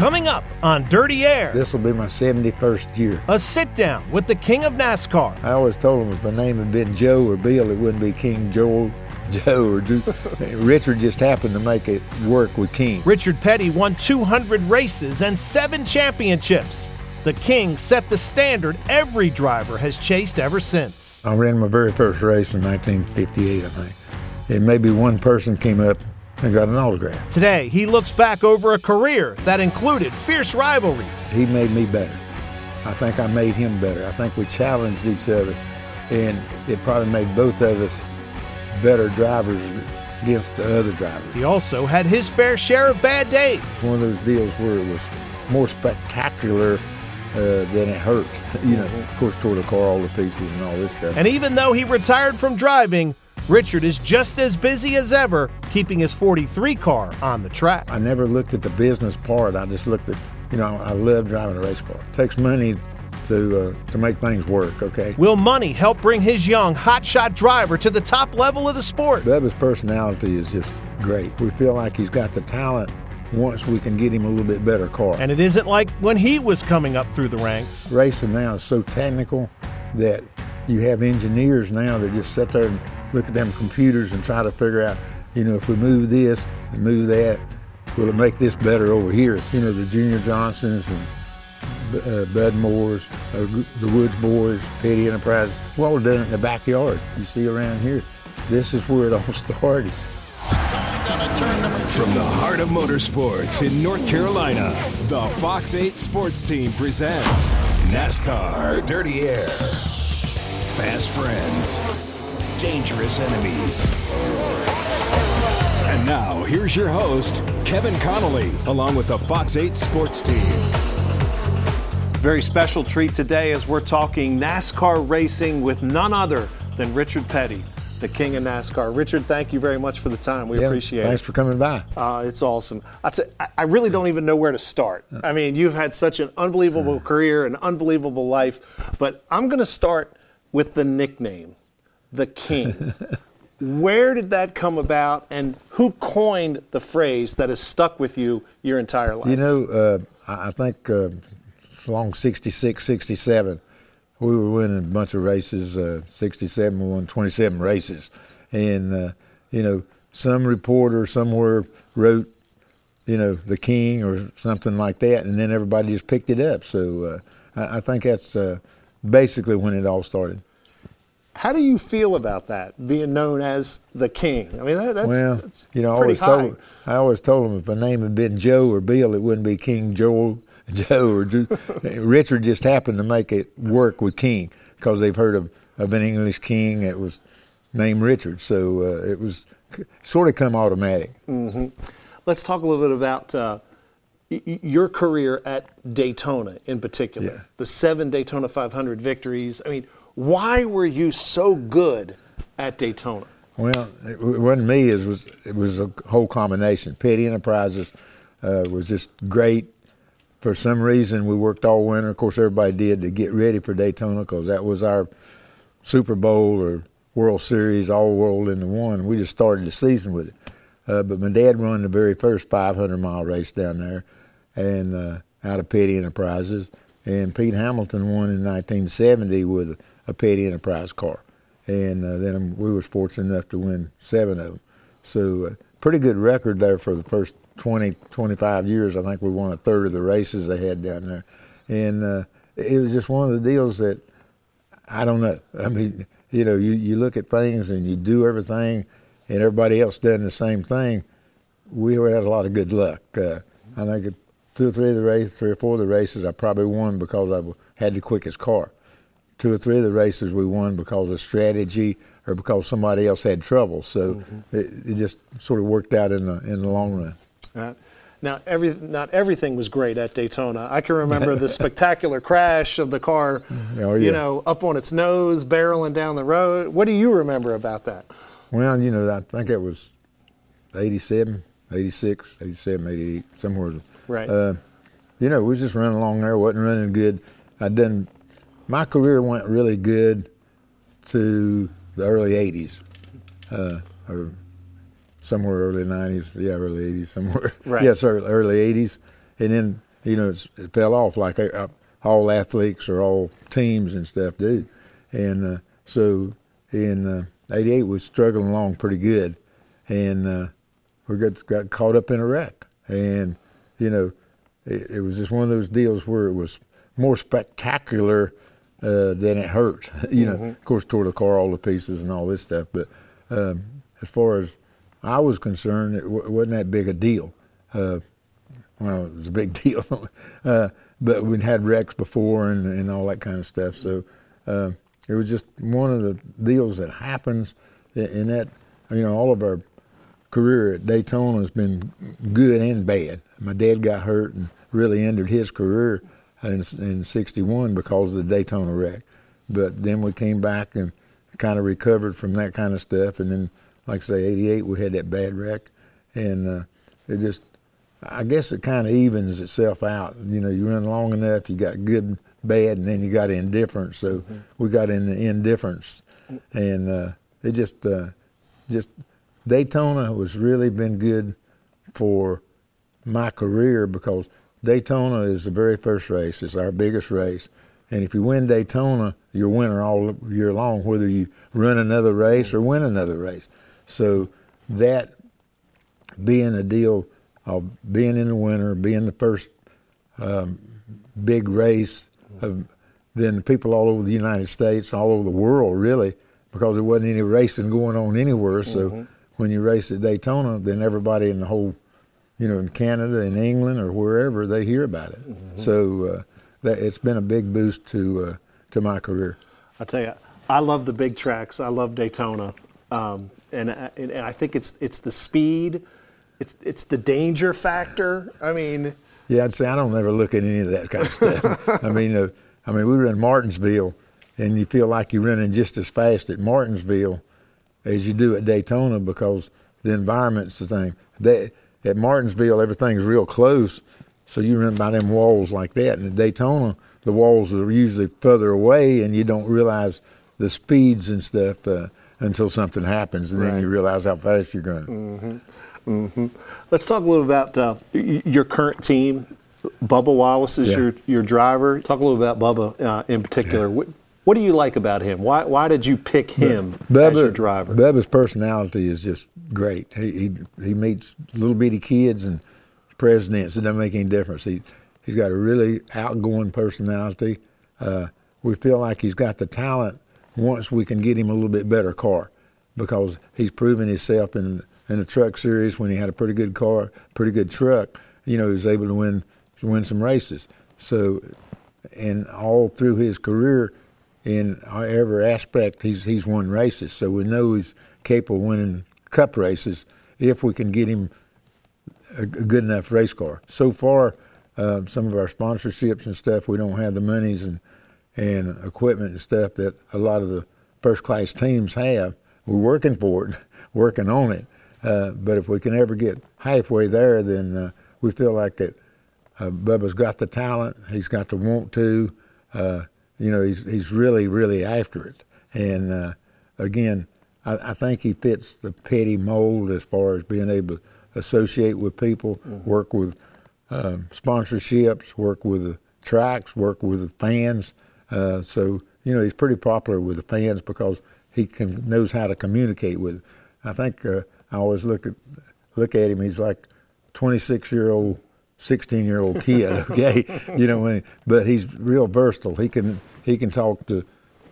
Coming up on Dirty Air, This will be my 71st year. a sit down with the king of NASCAR. I always told him if my name had been Joe or Bill, it wouldn't be King Joel, Joe or Richard. Just happened to make it work with King. Richard Petty won 200 races and seven championships. The king set the standard every driver has chased ever since. I ran my very first race in 1958, I think. And maybe one person came up and got an autograph. Today, he looks back over a career that included fierce rivalries. He made me better. I think I made him better. I think we challenged each other, and it probably made both of us better drivers against the other drivers. He also had his fair share of bad days. one of those deals where it was more spectacular uh, than it hurt. You know, of course, tore the car all to pieces and all this stuff. And even though he retired from driving, Richard is just as busy as ever keeping his 43 car on the track. I never looked at the business part. I just looked at, you know, I love driving a race car. It takes money to uh, to make things work. Okay. Will money help bring his young hotshot driver to the top level of the sport? Bubba's personality is just great. We feel like he's got the talent once we can get him a little bit better car. And it isn't like when he was coming up through the ranks. racing now is so technical that you have engineers now that just sit there and look at them computers and try to figure out, you know, if we move this and move that, will it make this better over here? You know, the Junior Johnsons and uh, Bud Moores, uh, the Woods Boys, Petty Enterprise, well done in the backyard. You see around here, this is where it all started. From the heart of motorsports in North Carolina, the Fox 8 Sports Team presents NASCAR Dirty Air. Fast friends, dangerous enemies. And now, here's your host, Kevin Connolly, along with the Fox 8 Sports Team. Very special treat today as we're talking NASCAR racing with none other than Richard Petty, the king of NASCAR. Richard, thank you very much for the time. We Yeah, appreciate Thanks it. Thanks for coming by. Uh, it's awesome. I, t- I- I really don't even know where to start. I mean, you've had such an unbelievable career, an unbelievable life, but I'm going to start with the nickname, the King. where did that come about, and who coined the phrase that has stuck with you your entire life? You know, uh, I think uh, along 66, 67, we were winning a bunch of races. Uh, 67, we won 27 races. And, uh, you know, some reporter somewhere wrote, you know, the king or something like that, and then everybody just picked it up. So uh, I, I think that's uh, basically when it all started. How do you feel about that, being known as the King? I mean, that, that's, well, that's you know, I pretty always high. told I always told him if my name had been Joe or Bill, it wouldn't be King Joel, Joe or Ju- Richard. Just happened to make it work with King because they've heard of, of an English king that was named Richard, so uh, it was sort of come automatic. Let's talk a little bit about uh, your career at Daytona in particular. Yeah. The seven Daytona 500 victories. I mean, why were you so good at Daytona? Well, it, wasn't me. It was it was a whole combination. Petty Enterprises uh, was just great. For some reason, we worked all winter. Of course, everybody did to get ready for Daytona because that was our Super Bowl or World Series, all world into one. We just started the season with it. Uh, but my dad run the very first 500 mile race down there, and uh, out of Petty Enterprises. And Pete Hamilton won in 1970 with a, Petty Enterprise car, and uh, then we was fortunate enough to win seven of them. So uh, pretty good record there for the first 20, 25 years. I think we won a third of the races they had down there, and uh, it was just one of the deals that I don't know. I mean, you know, you, you look at things and you do everything, and everybody else done the same thing. We had a lot of good luck. Uh, I think two or three of the races, three or four of the races, I probably won because I had the quickest car. Two or three of the races we won because of strategy or because somebody else had trouble. So it, it just sort of worked out in the in the long run. Uh, Now, every, not everything was great at Daytona. I can remember the spectacular crash of the car, Oh, yeah. you know, up on its nose, barreling down the road. What do you remember about that? Well, you know, I think it was 87, 86, 87, 88, somewhere. Right. Uh, you know, we just running along there, wasn't running good. I done, my career went really good to the early 80s, uh, or somewhere early 90s, yeah, early 80s, somewhere. Right. Yes, early, early 80s. And then, you know, it's, it fell off like uh, all athletes or all teams and stuff do. And uh, so in uh, 88, we was struggling along pretty good. And uh, we got, got caught up in a wreck. And, you know, it, it was just one of those deals where it was more spectacular uh, than it hurt. you know, of course, tore the car all to pieces and all this stuff. But um, as far as I was concerned, it, w- wasn't that big a deal. Uh, well, it was a big deal. uh, but we'd had wrecks before and, and all that kind of stuff. So uh, it was just one of the deals that happens. In that, you know, all of our career at Daytona has been good and bad. My dad got hurt and really ended his career in, in 61 because of the Daytona wreck. But then we came back and kind of recovered from that kind of stuff. And then, like I say, 88, we had that bad wreck. And uh, it just, I guess it kind of evens itself out. You know, you run long enough, you got good and bad, and then you got indifference. So we got in the indifference. And uh, it just, uh, just Daytona has really been good for my career because Daytona is the very first race. It's our biggest race. And if you win Daytona, you're a winner all year long, whether you run another race or win another race. So that being a deal of being in the winter, being the first um, big race, of, then people all over the United States, all over the world, really, because there wasn't any racing going on anywhere. So when you race at Daytona, then everybody in the whole, you know, in Canada, in England, or wherever, they hear about it. So uh, that it's been a big boost to uh, to my career. I tell you, I love the big tracks. I love Daytona, um, and, I- and I think it's it's the speed, it's it's the danger factor. I mean, Yeah, I'd say I don't ever look at any of that kind of stuff. I mean, uh, I mean, we were in Martinsville, and you feel like you're running just as fast at Martinsville as you do at Daytona because the environment's the same. They, at Martinsville, everything's real close, so you run by them walls like that. And at Daytona, the walls are usually further away, and you don't realize the speeds and stuff uh, until something happens, and Right. then you realize how fast you're going. Mm-hmm. Mm-hmm. let's talk a little about uh, your current team. Bubba Wallace is Yeah. your your driver. Talk a little about Bubba uh, in particular. What, what do you like about him? Why why did you pick him as your driver? Bubba's personality is just great. He he, he meets little bitty kids and presidents. It doesn't make any difference. He he's got a really outgoing personality. Uh, we feel like he's got the talent once we can get him a little bit better car, because he's proven himself in in the truck series when he had a pretty good car, pretty good truck. You know, he was able to win to win some races. So, and all through his career, in every aspect, he's he's won races. So we know he's capable of winning cup races if we can get him a, good enough race car. So far, uh, some of our sponsorships and stuff, we don't have the monies and and equipment and stuff that a lot of the first class teams have. We're working for it, working on it. Uh, but if we can ever get halfway there, then uh, we feel like that uh, Bubba's got the talent. He's got the want to. You know, he's he's really really after it. And uh, again, I, I think he fits the petty mold as far as being able to associate with people, work with um, sponsorships, work with the tracks, work with the fans. Uh, so you know, he's pretty popular with the fans because he can knows how to communicate with. I think uh, I always look at look at him. He's like 26 year old 16 year old kid, okay? you know, but he's real versatile. He can he can talk to,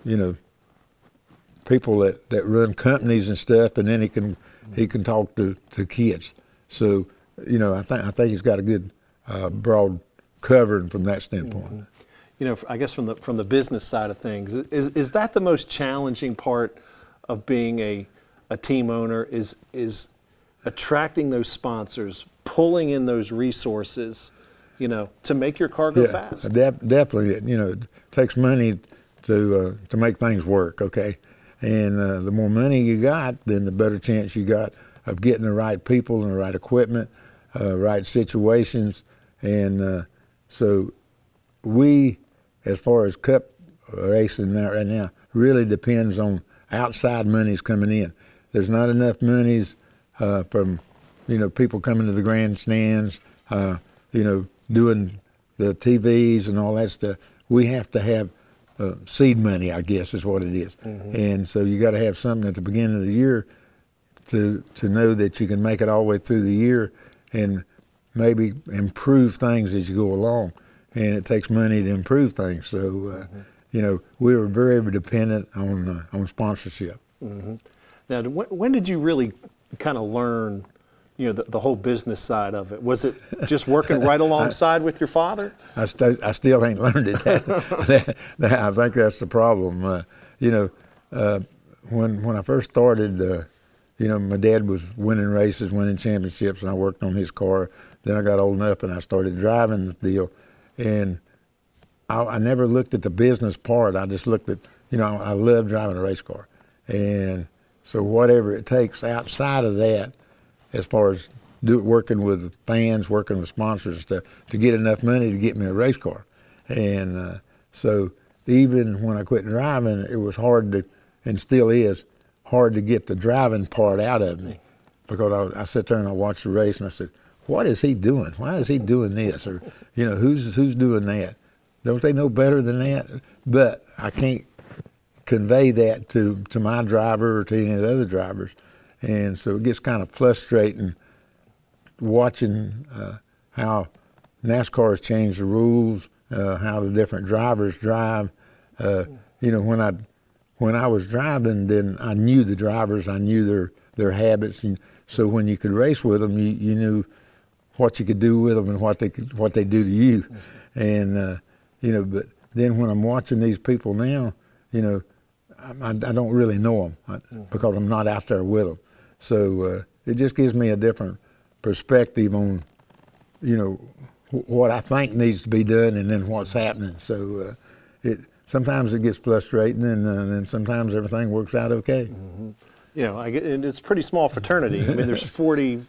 you know, people that, that run companies and stuff, and then he can he can talk to, to kids. So, you know, I think I think he's got a good uh, broad covering from that standpoint. you know, I guess from the from the business side of things, is is that the most challenging part of being a a team owner? Is is attracting those sponsors, pulling in those resources, you know, to make your car go fast. def- definitely. You know, it takes money to uh, to make things work. Okay, and uh, the more money you got, then the better chance you got of getting the right people and the right equipment, uh, right situations, and uh, so we, as far as cup racing now, right now, really depends on outside monies coming in. There's not enough monies uh, from, you know, people coming to the grandstands, uh, you know, doing the TVs and all that stuff. We have to have uh, seed money, I guess, is what it is. And so you got to have something at the beginning of the year to to know that you can make it all the way through the year and maybe improve things as you go along. And it takes money to improve things. So, uh, you know, we were very dependent on uh, on sponsorship. Now, when, when did you really kind of learn, you know, the, the whole business side of it? Was it just working right alongside with your father? I, st- I still ain't learned it. I think that's the problem. Uh, you know, uh, when when I first started, uh, you know, my dad was winning races, winning championships, and I worked on his car. Then I got old enough and I started driving the deal, and I, I never looked at the business part. I just looked at, you know, I love driving a race car, and so whatever it takes outside of that, as far as do working with fans, working with sponsors stuff, to get enough money to get me a race car, and uh, so even when I quit driving, it was hard to, and still is, hard to get the driving part out of me, because I, I sit there and I watch the race and I said, what is he doing? Why is he doing this? Or you know, who's who's doing that? Don't they know better than that? But I can't convey that to, to my driver or to any of the other drivers. And so it gets kind of frustrating watching uh, how NASCAR has changed the rules, uh, how the different drivers drive. Uh, you know, when I when I was driving, then I knew the drivers, I knew their their habits, and so when you could race with them, you, you knew what you could do with them and what they could, what they do to you, and uh, you know. But then when I'm watching these people now, you know, I, I don't really know them because I'm not out there with them. So uh, it just gives me a different perspective on, you know, wh- what I think needs to be done and then what's happening. So uh, it sometimes it gets frustrating and uh, then sometimes everything works out okay. You know, I get, and it's a pretty small fraternity. I mean, there's 40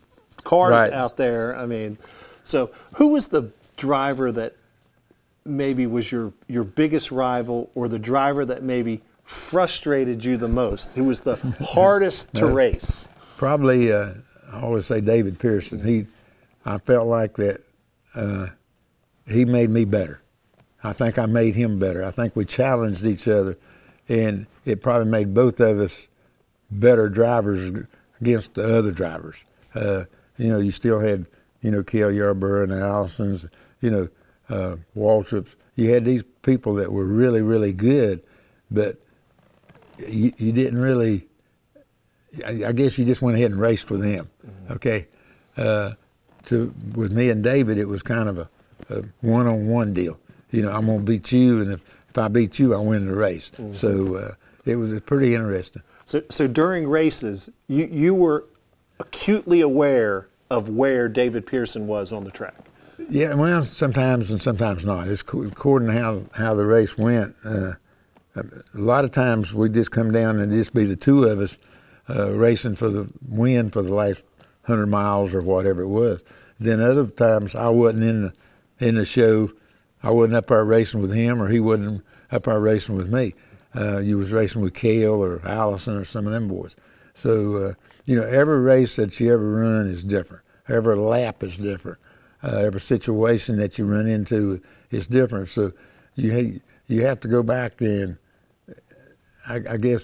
cars Right. out there. I mean, so who was the driver that maybe was your your biggest rival, or the driver that maybe frustrated you the most? Who was the hardest to race? Probably, uh, I always say David Pearson. He, I felt like that uh, he made me better. I think I made him better. I think we challenged each other, and it probably made both of us better drivers against the other drivers. Uh, you know, you still had, you know, Cale Yarborough and the Allisons, you know, uh, Waltrips. You had these people that were really, really good, but you, you didn't really I, I guess you just went ahead and raced with him. Okay. Uh, to with me and David, it was kind of a, a one-on-one deal. You know, I'm gonna beat you, and if, if I beat you, I win the race. So uh, it was pretty interesting. So, so during races, you, you were acutely aware of where David Pearson was on the track. Yeah, well, sometimes and sometimes not. It's co- according to how how the race went. Uh, a lot of times we'd just come down and just be the two of us uh, racing for the win for the last hundred miles or whatever it was. Then other times I wasn't in the in the show. I wasn't up there racing with him, or he wasn't up there racing with me. Uh, you was racing with Cale or Allison or some of them boys. So uh, you know, every race that you ever run is different. Every lap is different. Uh, every situation that you run into is different. So you you have to go back and I, I guess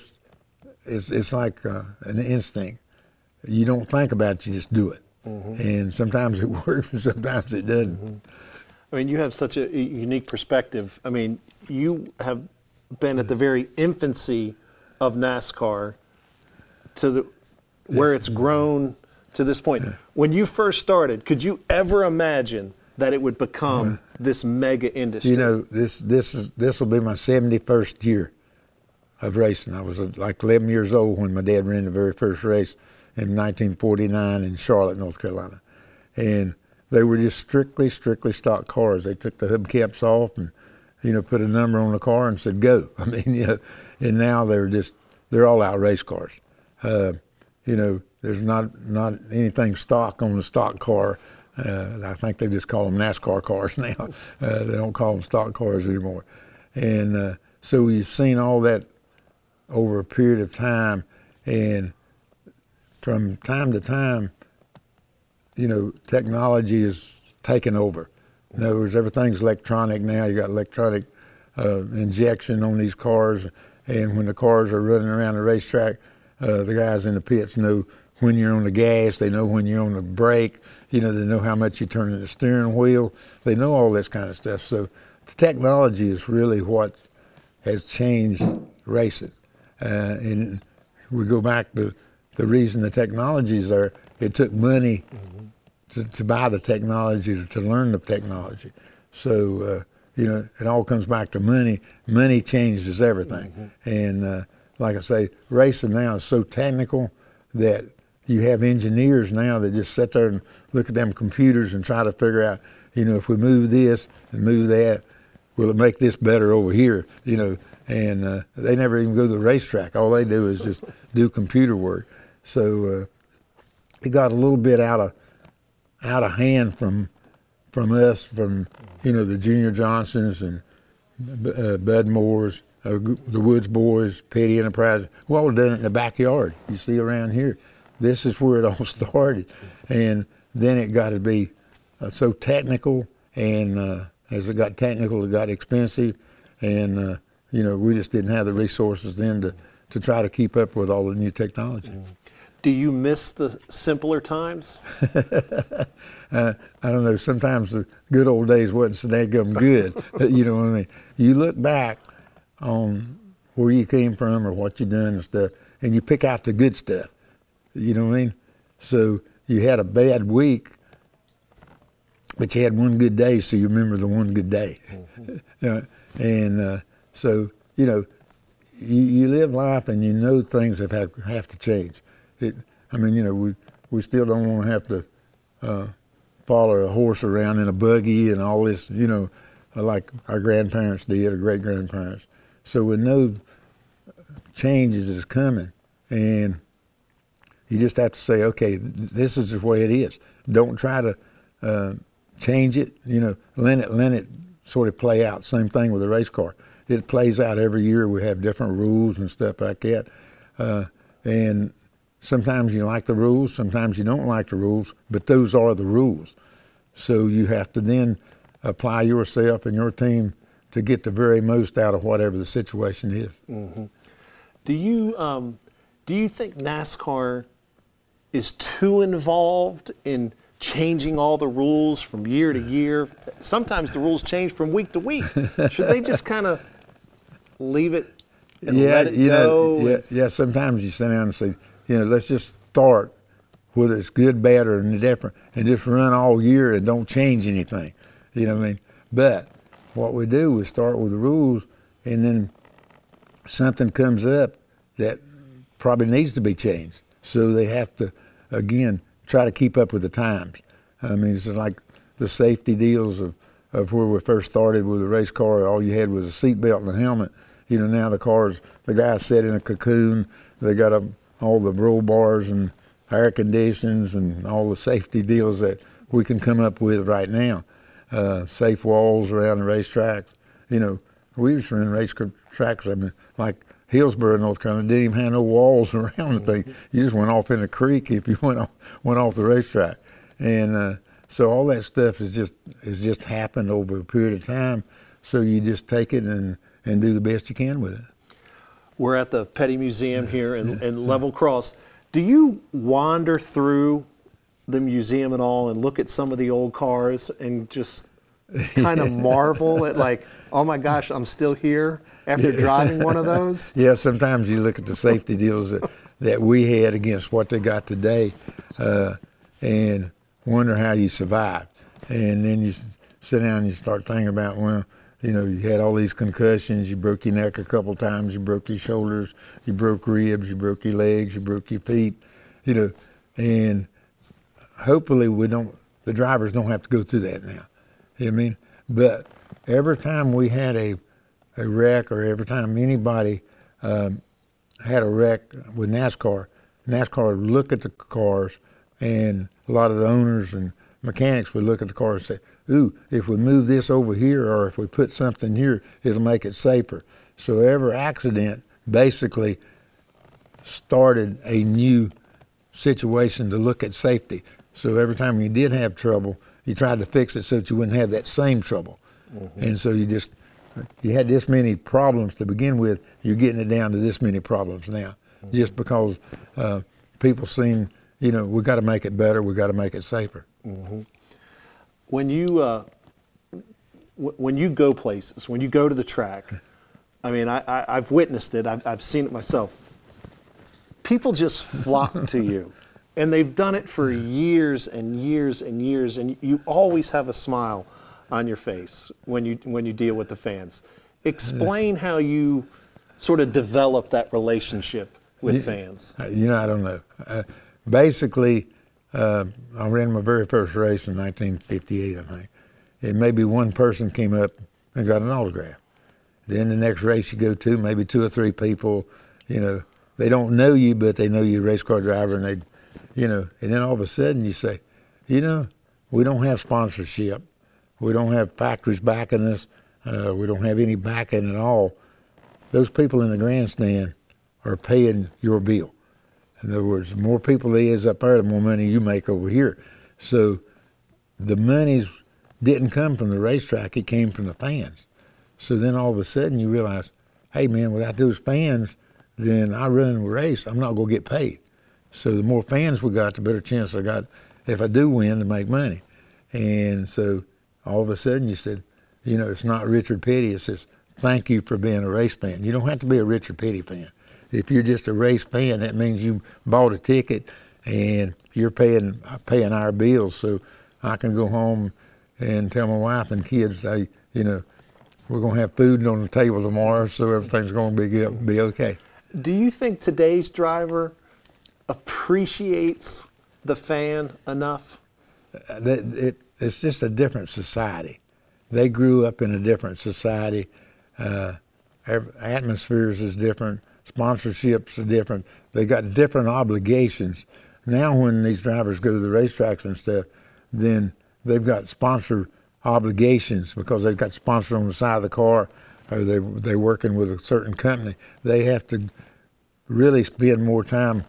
it's it's like uh, an instinct. You don't think about it, you just do it. And sometimes it works, and sometimes it doesn't. I mean, you have such a unique perspective. I mean, you have been at the very infancy of NASCAR to the where it's grown to this point. When you first started, could you ever imagine that it would become this mega industry? You know, this this is this will be my seventy first year of racing. I was uh, like eleven years old when my dad ran the very first race, in 1949 in Charlotte, North Carolina, and they were just strictly, strictly stock cars. They took the hubcaps off and, you know, put a number on the car and said go. I mean, you know, and now they're just they're all out race cars. Uh, you know, there's not not anything stock on the stock car. Uh, I think they just call them NASCAR cars now. Uh, they don't call them stock cars anymore. And uh, so we've seen all that over a period of time, and from time to time, you know, technology is taking over. In other words, everything's electronic now. You got electronic uh, injection on these cars, and when the cars are running around the racetrack, uh, the guys in the pits know when you're on the gas. They know when you're on the brake. You know, they know how much you turn the steering wheel. They know all this kind of stuff. So the technology is really what has changed racing. Uh, and we go back to the reason the technologies are. It took money mm-hmm. to, to buy the technology, to, to learn the technology. So uh, you know, it all comes back to money. Money changes everything. Mm-hmm. And uh, like I say, racing now is so technical that you have engineers now that just sit there and look at them computers and try to figure out, you know, if we move this and move that, will it make this better over here? You know, and uh, they never even go to the racetrack. All they do is just do computer work. So uh, it got a little bit out of out of hand from from us, from you know the Junior Johnsons and uh, Bud Moores, uh, the Woods Boys, Petty Enterprise. We all done it in the backyard. You see around here. This is where it all started, and then it got to be uh, so technical, and uh, as it got technical, it got expensive, and uh, you know we just didn't have the resources then to to try to keep up with all the new technology. Do you miss the simpler times? uh, I don't know. Sometimes the good old days wasn't so damn good. you know what I mean? You look back on where you came from or what you done and stuff, and you pick out the good stuff. You know what I mean? So you had a bad week, but you had one good day, so you remember the one good day. Mm-hmm. uh, and uh, so you know, you, you live life and you know things have have, to change. It, I mean, you know, we we still don't want to have to uh, follow a horse around in a buggy and all this, you know, like our grandparents did or great grandparents. So we know changes is coming, and you just have to say, okay, this is the way it is. Don't try to uh, change it. You know, let it let it sort of play out. Same thing with a race car. It plays out every year. We have different rules and stuff like that, uh, and sometimes you like the rules, sometimes you don't like the rules, but those are the rules. So you have to then apply yourself and your team to get the very most out of whatever the situation is. Mm-hmm. Do you um, do you think NASCAR is too involved in changing all the rules from year to year? Sometimes the rules change from week to week. Should they just kind of leave it and yeah, let it you go? know, yeah, yeah. Sometimes you sit down and say, you know, let's just start, whether it's good, bad, or indifferent, and just run all year and don't change anything. You know what I mean? But what we do is start with the rules, and then something comes up that probably needs to be changed. So they have to, again, try to keep up with the times. I mean, it's like the safety deals of, of where we first started with the race car. All you had was a seatbelt and a helmet. You know, now the cars, the guys sit in a cocoon. They got a all the roll bars and air conditions and all the safety deals that we can come up with right now. Uh, safe walls around the racetracks. You know, we used to run race tracks. I mean, like Hillsborough, North Carolina, didn't even have no walls around the thing. You just went off in the creek if you went off went off the racetrack, and uh, so all that stuff is just is just happened over a period of time. So you just take it and and do the best you can with it. We're at the Petty Museum here in, in Level Cross. Do you wander through the museum at all and look at some of the old cars and just kind of marvel at like, oh my gosh, I'm still here after driving one of those? Yeah, sometimes you look at the safety deals that, that we had against what they got today uh, and wonder how you survived. And then you sit down and you start thinking about, well, you know, you had all these concussions. You broke your neck a couple times. You broke your shoulders. You broke ribs. You broke your legs. You broke your feet. you know, and hopefully we don't, the drivers don't have to go through that now. You know I mean? But every time we had a, a wreck or every time anybody um, had a wreck with NASCAR, NASCAR would look at the cars and a lot of the owners and mechanics would look at the cars and say, ooh, if we move this over here or if we put something here, it'll make it safer. So every accident basically started a new situation to look at safety. So every time you did have trouble, you tried to fix it so that you wouldn't have that same trouble. Mm-hmm. And so you just, you had this many problems to begin with, you're getting it down to this many problems now. Mm-hmm. Just because uh, people seem, you know, we've got to make it better, We've got to make it safer. Mm-hmm. When you, uh, w- when you go places, when you go to the track, I mean, I, I, have witnessed it, I've, I've seen it myself. People just flock to you. And they've done it for years and years and years, and you always have a smile on your face when you when you deal with the fans. Explain how you sort of develop that relationship with you, fans. You know, I don't know. Uh, basically, uh, I ran my very first race in 1958, I think. And maybe one person came up and got an autograph. Then the next race you go to, maybe two or three people, you know, they don't know you, but they know you're a race car driver, and they, you know, and then all of a sudden you say, you know, we don't have sponsorship, we don't have factories backing us, uh, we don't have any backing at all. Those people in the grandstand are paying your bill. In other words, the more people there is up there, the more money you make over here. So the monies didn't come from the racetrack; it came from the fans. So then all of a sudden you realize, hey man, without those fans, then I run a race, I'm not going to get paid. So the more fans we got, the better chance I got if I do win to make money. And so all of a sudden you said, you know, it's not Richard Petty. It says, thank you for being a race fan. You don't have to be a Richard Petty fan. If you're just a race fan, that means you bought a ticket and you're paying paying our bills. So I can go home and tell my wife and kids, hey, you know, we're going to have food on the table tomorrow, so everything's going to be be okay. Do you think today's driver appreciates the fan enough? Uh, it, it, it's just a different society. They grew up in a different society. Uh, atmospheres is different. Sponsorships are different. They got different obligations. Now, when these drivers go to the racetracks and stuff, then they've got sponsor obligations because they've got sponsor on the side of the car or they they're working with a certain company. They have to really spend more time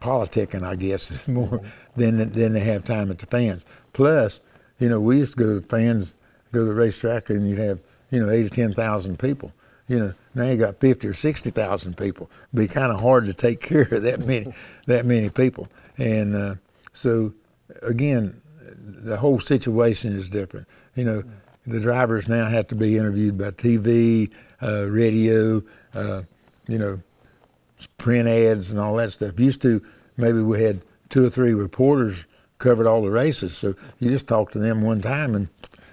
politicking, I guess, more than than they have time at the fans. Plus, you know, we used to go to the fans, go to the racetrack, and you'd have you know eight or ten thousand people. You know, now you got fifty or sixty thousand people. It'd be kind of hard to take care of that many that many people. And uh, so, again, the whole situation is different. You know, the drivers now have to be interviewed by TV, uh, radio, uh, you know, print ads and all that stuff. Used to, maybe we had two or three reporters covered all the races, so you just talked to them one time, and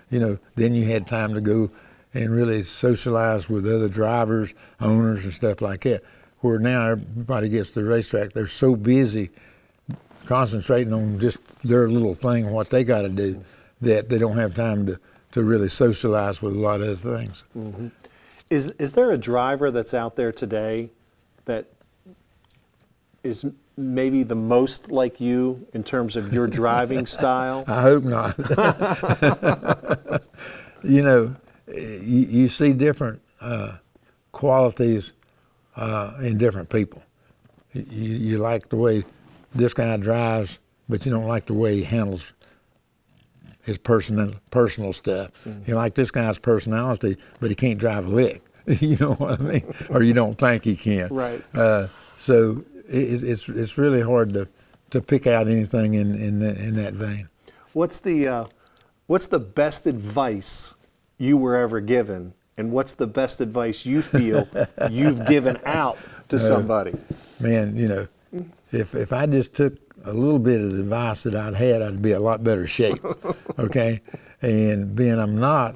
you know, then you had time to go and really socialize with other drivers, owners, and stuff like that. Where now everybody gets to the racetrack, they're so busy concentrating on just their little thing, what they got to do, that they don't have time to, to really socialize with a lot of other things. Mm-hmm. Is, is there a driver that's out there today that is maybe the most like you in terms of your driving style? I hope not. you know, you, you see different uh, qualities uh, in different people. You, you like the way this guy drives, but you don't like the way he handles his personal personal stuff. Mm-hmm. You like this guy's personality, but he can't drive a lick. you know what I mean? or you don't think he can. Right. Uh, so it, it's it's really hard to to pick out anything in in, in that vein. What's the uh, what's the best advice you were ever given, and what's the best advice you feel you've given out to somebody? Man, you know, if if I just took a little bit of the advice that I'd had, I'd be a lot better shape. okay, and being I'm not,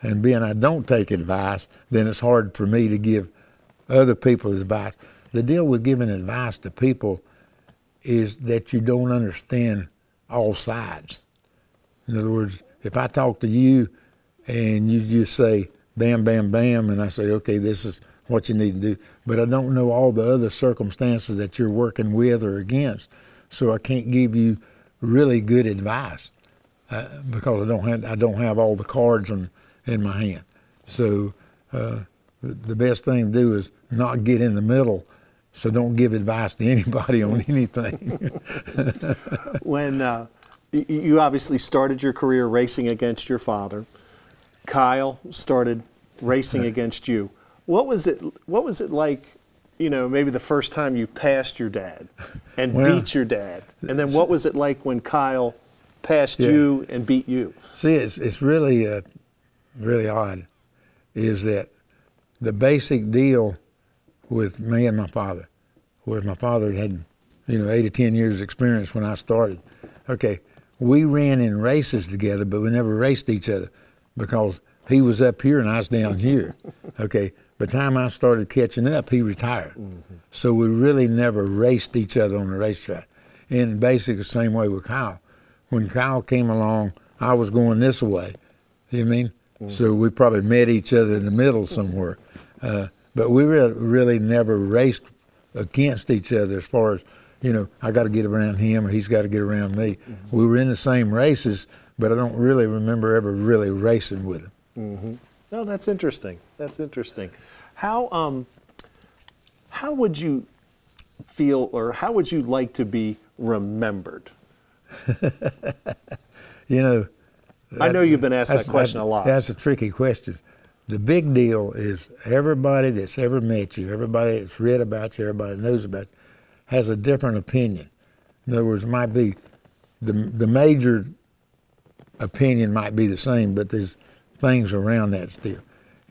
and being I don't take advice, then it's hard for me to give other people advice. The deal with giving advice to people is that you don't understand all sides. In other words, if I talk to you and you just say bam, bam, bam, and I say, okay, this is what you need to do, but I don't know all the other circumstances that you're working with or against, so I can't give you really good advice uh, because I don't have I don't have all the cards in in my hand. So uh, the, best thing to do is not get in the middle. So don't give advice to anybody on anything. when uh, you obviously started your career racing against your father, Kyle started racing against you. What was it? What was it like? You know, maybe the first time you passed your dad and Well, beat your dad, and then what was it like when Kyle passed Yeah. you and beat you? See, it's it's really uh, really odd, is that the basic deal with me and my father, where my father had, you know, eight or ten years experience when I started. Okay, we ran in races together, but we never raced each other because he was up here and I was down here. Okay, by the time I started catching up, he retired. Mm-hmm. So we really never raced each other on the racetrack. And basically the same way with Kyle. When Kyle came along, I was going this way. You know what I mean? Mm. So we probably met each other in the middle somewhere. Uh, but we really, really never raced against each other as far as, you know, I got to get around him or he's got to get around me. Mm-hmm. We were in the same races, but I don't really remember ever really racing with him. No, that's interesting. That's interesting. How um, how would you feel, or how would you like to be remembered? You know, I know you've been asked that question a lot. That's a tricky question. The big deal is everybody that's ever met you, everybody that's read about you, everybody that knows about you, has a different opinion. In other words, it might be the the major opinion might be the same, but there's things around that still.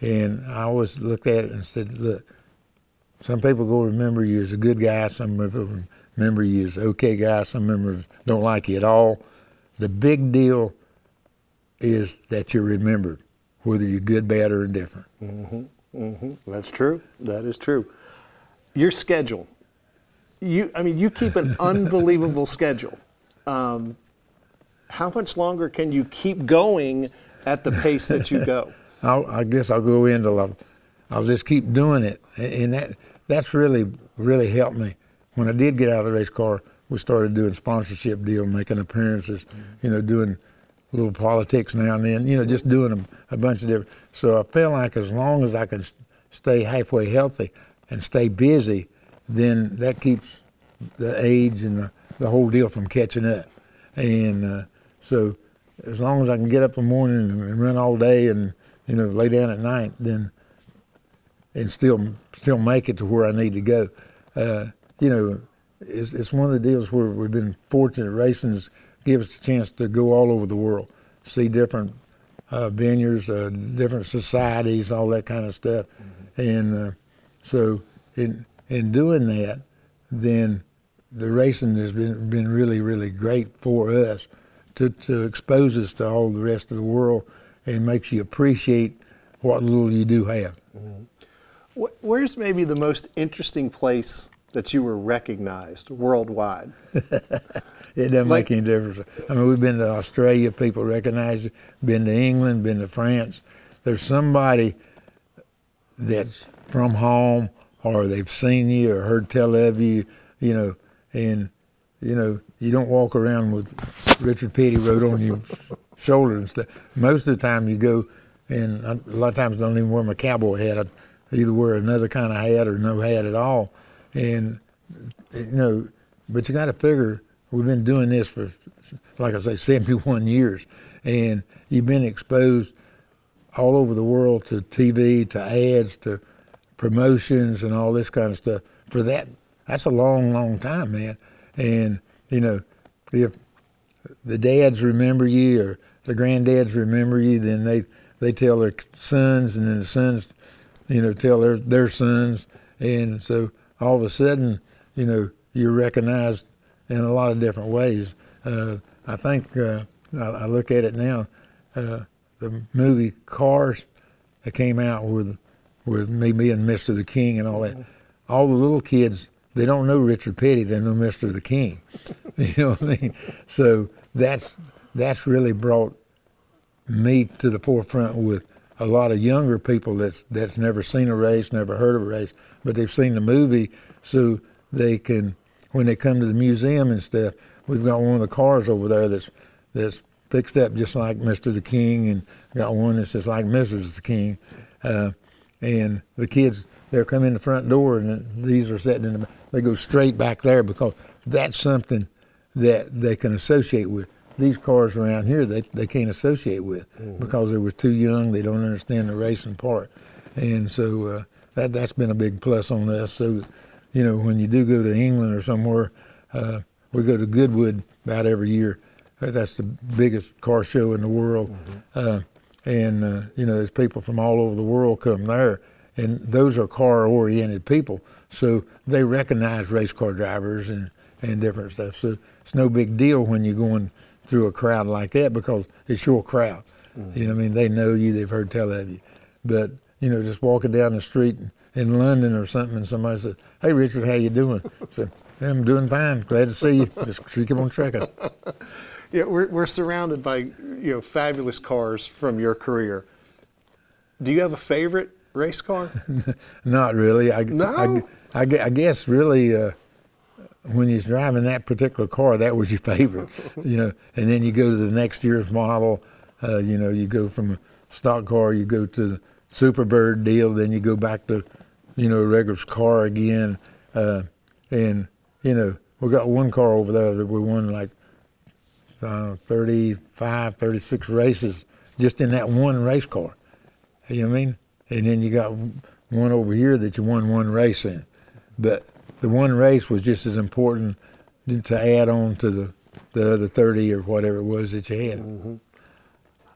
And I always looked at it and said, look, some people go remember you as a good guy, some people remember you as an okay guy, some members don't like you at all. The big deal is that you're remembered, whether you're good, bad, or indifferent. Mm-hmm. Mm-hmm. That's true. That is true. Your schedule. You, I mean, you keep an unbelievable schedule. Um, how much longer can you keep going at the pace that you go? I guess I'll go into I'll, I'll just keep doing it, and that that's really really helped me. When I did get out of the race car, we started doing sponsorship deal, making appearances, you know, doing little politics now and then, you know, just doing a, a bunch of different. So I feel like as long as I can stay halfway healthy and stay busy, then that keeps the age and the, the whole deal from catching up. And uh, so as long as I can get up in the morning and, run all day and you know lay down at night, then and still still make it to where I need to go. Uh, you know, it's, it's one of the deals where we've been fortunate. Racing has give us a chance to go all over the world, see different uh, vineyards, uh, different societies, all that kind of stuff. And uh, so, in in doing that, then the racing has been been really really great for us to to expose us to all the rest of the world and makes you appreciate what little you do have. Mm-hmm. Wh- Where's maybe the most interesting place that you were recognized worldwide? It doesn't Like- make any difference. I mean, we've been to Australia, people recognize it. Been to England, been to France. There's somebody that's from home, or they've seen you or heard tell of you, you know, and you know, you don't walk around with Richard Petty wrote on your shoulder and stuff. Most of the time, you go, and a lot of times I don't even wear my cowboy hat. I either wear another kind of hat or no hat at all, and you know, but you got to figure we've been doing this for, like I say, 71 years, and you've been exposed all over the world to TV, to ads, to promotions, and all this kind of stuff. For that, that's a long, long time, man. And you know, if the dads remember you or the granddads remember you, then they they tell their sons, and then the sons, you know, tell their their sons, and so all of a sudden, you know, you're recognized in a lot of different ways. Uh, I think uh, I, I look at it now. Uh, the movie Cars that came out with with me being Mr. the King and all that. All the little kids they don't know Richard Petty, they know Mr. the King. you know what I mean? So that's that's really brought me to the forefront with a lot of younger people that's that's never seen a race, never heard of a race, but they've seen the movie, so they can when they come to the museum and stuff. We've got one of the cars over there that's that's fixed up just like Mr. the King, and got one that's just like Mrs. the King. Uh, and the kids, they'll come in the front door, and these are sitting in the. They go straight back there because that's something that they can associate with. These cars around here, they, they can't associate with mm-hmm. because they were too young. They don't understand the racing part, and so uh, that that's been a big plus on us. So, you know, when you do go to England or somewhere, uh, we go to Goodwood about every year. That's the biggest car show in the world, mm-hmm. uh, and uh, you know, there's people from all over the world come there, and those are car-oriented people, so they recognize race car drivers and and different stuff. So it's no big deal when you're going through a crowd like that because it's your crowd. Mm-hmm. You know, I mean, they know you, they've heard tell of you, but you know, just walking down the street in London or something, and somebody says, "Hey, Richard, how you doing?" So, hey, I'm doing fine. Glad to see you. Just keep on trucking. Yeah, we're we're surrounded by you know fabulous cars from your career. Do you have a favorite race car? Not really. I, no. I, I, I guess really. Uh, when you're driving that particular car, that was your favorite, you know. And then you go to the next year's model, uh, you know, you go from a stock car, you go to the Superbird deal, then you go back to, you know, regular car again. Uh, and, you know, we got one car over there that we won like uh, 35, 36 races just in that one race car. You know what I mean? And then you got one over here that you won one race in. But the one race was just as important to add on to the, the other 30 or whatever it was that you had. Mm-hmm.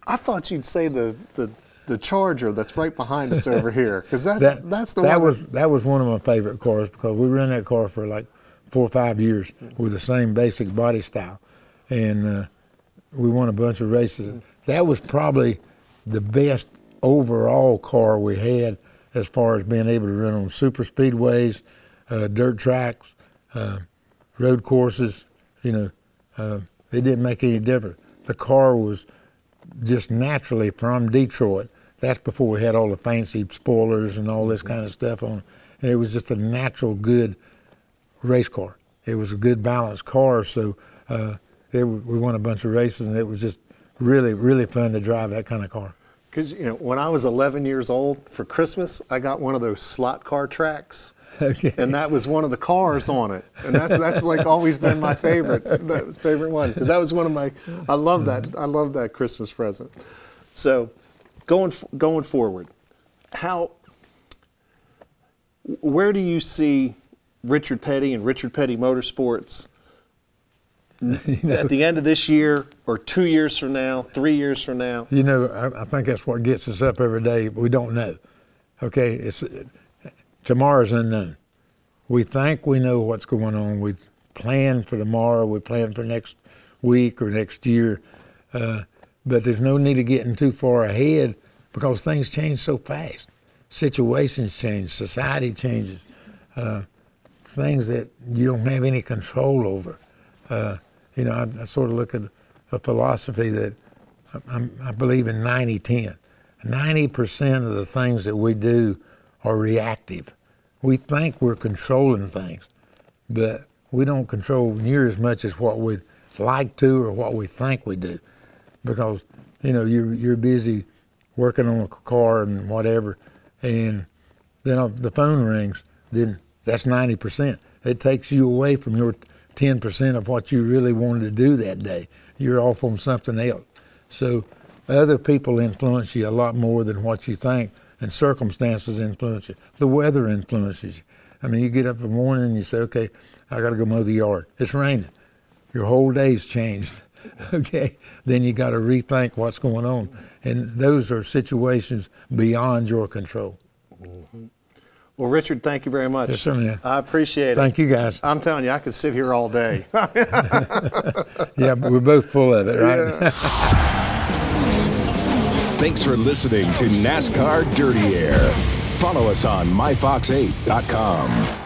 I thought you'd say the, the, the Charger that's right behind us over here, because that's, that, that's the that. Was, that, that was one of my favorite cars because we ran that car for like four or five years with the same basic body style. And uh, we won a bunch of races. That was probably the best overall car we had as far as being able to run on super speedways – uh, dirt tracks, uh, road courses. You know, uh, it didn't make any difference. The car was just naturally from Detroit. That's before we had all the fancy spoilers and all this kind of stuff on. And it was just a natural, good race car. It was a good balanced car, so uh, it, we won a bunch of races, and it was just really, really fun to drive that kind of car. Because you know, when I was 11 years old for Christmas, I got one of those slot car tracks Okay. And that was one of the cars on it, and that's that's like always been my favorite, that was favorite one because that was one of my. I love that. I love that Christmas present. So, going going forward, how, where do you see Richard Petty and Richard Petty Motorsports you know, at the end of this year or two years from now, three years from now? You know, I, I, think that's what gets us up every day. We don't know. Okay, it's tomorrow's unknown. We think we know what's going on. We plan for tomorrow. We plan for next week or next year. Uh, but there's no need of getting too far ahead because things change so fast. Situations change, society changes, uh, things that you don't have any control over. Uh, you know, I, I, sort of look at a philosophy that I, I believe in 90 10. 90% of the things that we do are reactive we think we're controlling things, but we don't control near as much as what we'd like to or what we think we do, because you know you're you're busy working on a car and whatever, and then the phone rings. Then that's ninety percent. It takes you away from your ten percent of what you really wanted to do that day. You're off on something else. So other people influence you a lot more than what you think and circumstances influence you. The weather influences you. I mean, you get up in the morning and you say, okay, I got to go mow the yard. It's raining. Your whole day's changed. okay, then you got to rethink what's going on. And those are situations beyond your control. Mm-hmm. Well, Richard, thank you very much. Yes, sir, man. I appreciate it. Thank you, guys. I'm telling you, I could sit here all day. yeah, we're both full of it, right? Yeah. Thanks for listening to NASCAR Dirty Air. Follow us on myfox8.com.